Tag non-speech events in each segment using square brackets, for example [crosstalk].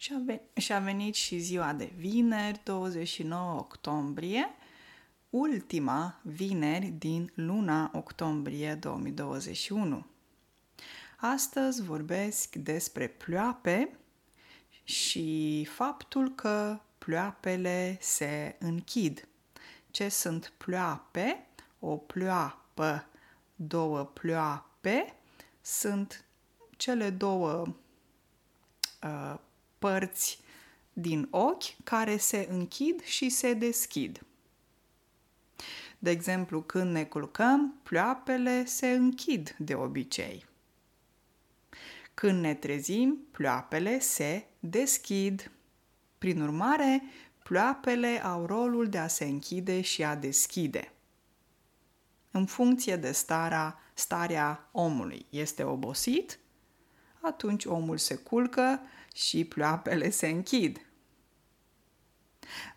Și a, venit, și a venit și ziua de vineri, 29 octombrie, ultima vineri din luna octombrie 2021. Astăzi vorbesc despre ploape și faptul că ploapele se închid. Ce sunt ploape? O ploapă, două ploape sunt cele două uh, părți din ochi care se închid și se deschid. De exemplu, când ne culcăm, ploapele se închid de obicei. Când ne trezim, ploapele se deschid. Prin urmare, ploapele au rolul de a se închide și a deschide. În funcție de starea, starea omului, este obosit, atunci omul se culcă și ploapele se închid.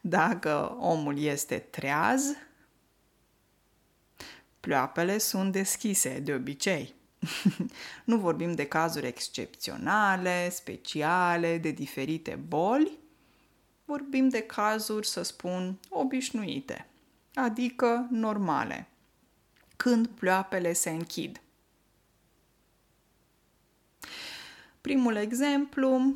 Dacă omul este treaz, ploapele sunt deschise de obicei. [laughs] nu vorbim de cazuri excepționale, speciale, de diferite boli, vorbim de cazuri, să spun, obișnuite, adică normale, când ploapele se închid. Primul exemplu,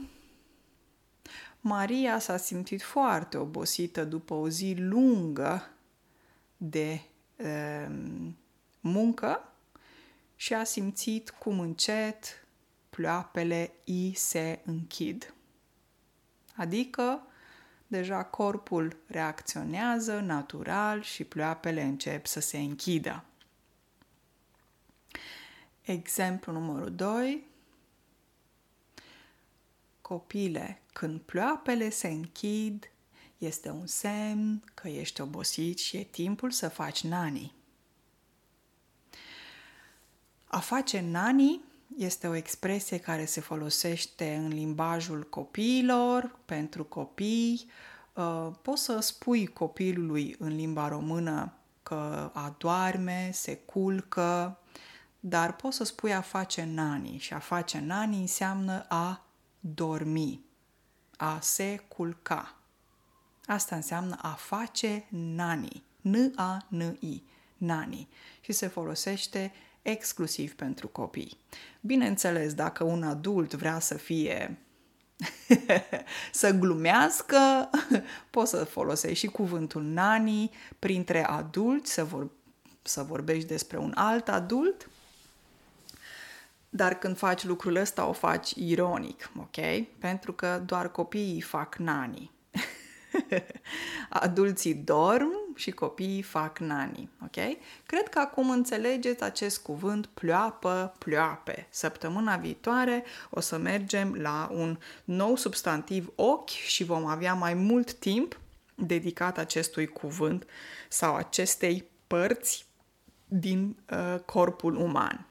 Maria s-a simțit foarte obosită după o zi lungă de um, muncă și a simțit cum încet ploapele i se închid. Adică deja corpul reacționează natural și ploapele încep să se închidă. Exemplu numărul 2. Copile, când ploapele se închid, este un semn că ești obosit și e timpul să faci nani. A face nani este o expresie care se folosește în limbajul copiilor, pentru copii. Uh, poți să spui copilului în limba română că adoarme, se culcă, dar poți să spui a face nani și a face nani înseamnă a dormi, a se culca. Asta înseamnă a face nani, N-A-N-I, nani. Și se folosește exclusiv pentru copii. Bineînțeles, dacă un adult vrea să fie [laughs] să glumească, poți să folosești și cuvântul nani printre adulți, să, vor, să vorbești despre un alt adult, dar când faci lucrul ăsta o faci ironic, ok? Pentru că doar copiii fac nani. [laughs] Adulții dorm și copiii fac nani, ok? Cred că acum înțelegeți acest cuvânt ploapă, ploape. Săptămâna viitoare o să mergem la un nou substantiv ochi și vom avea mai mult timp dedicat acestui cuvânt sau acestei părți din uh, corpul uman.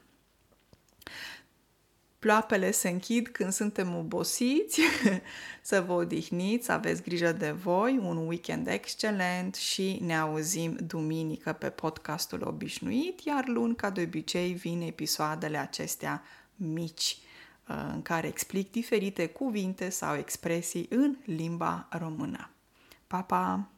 Ploapele se închid când suntem obosiți, [laughs] să vă odihniți, să aveți grijă de voi, un weekend excelent și ne auzim duminică pe podcastul obișnuit, iar luni, ca de obicei, vin episoadele acestea mici uh, în care explic diferite cuvinte sau expresii în limba română. Pa, pa!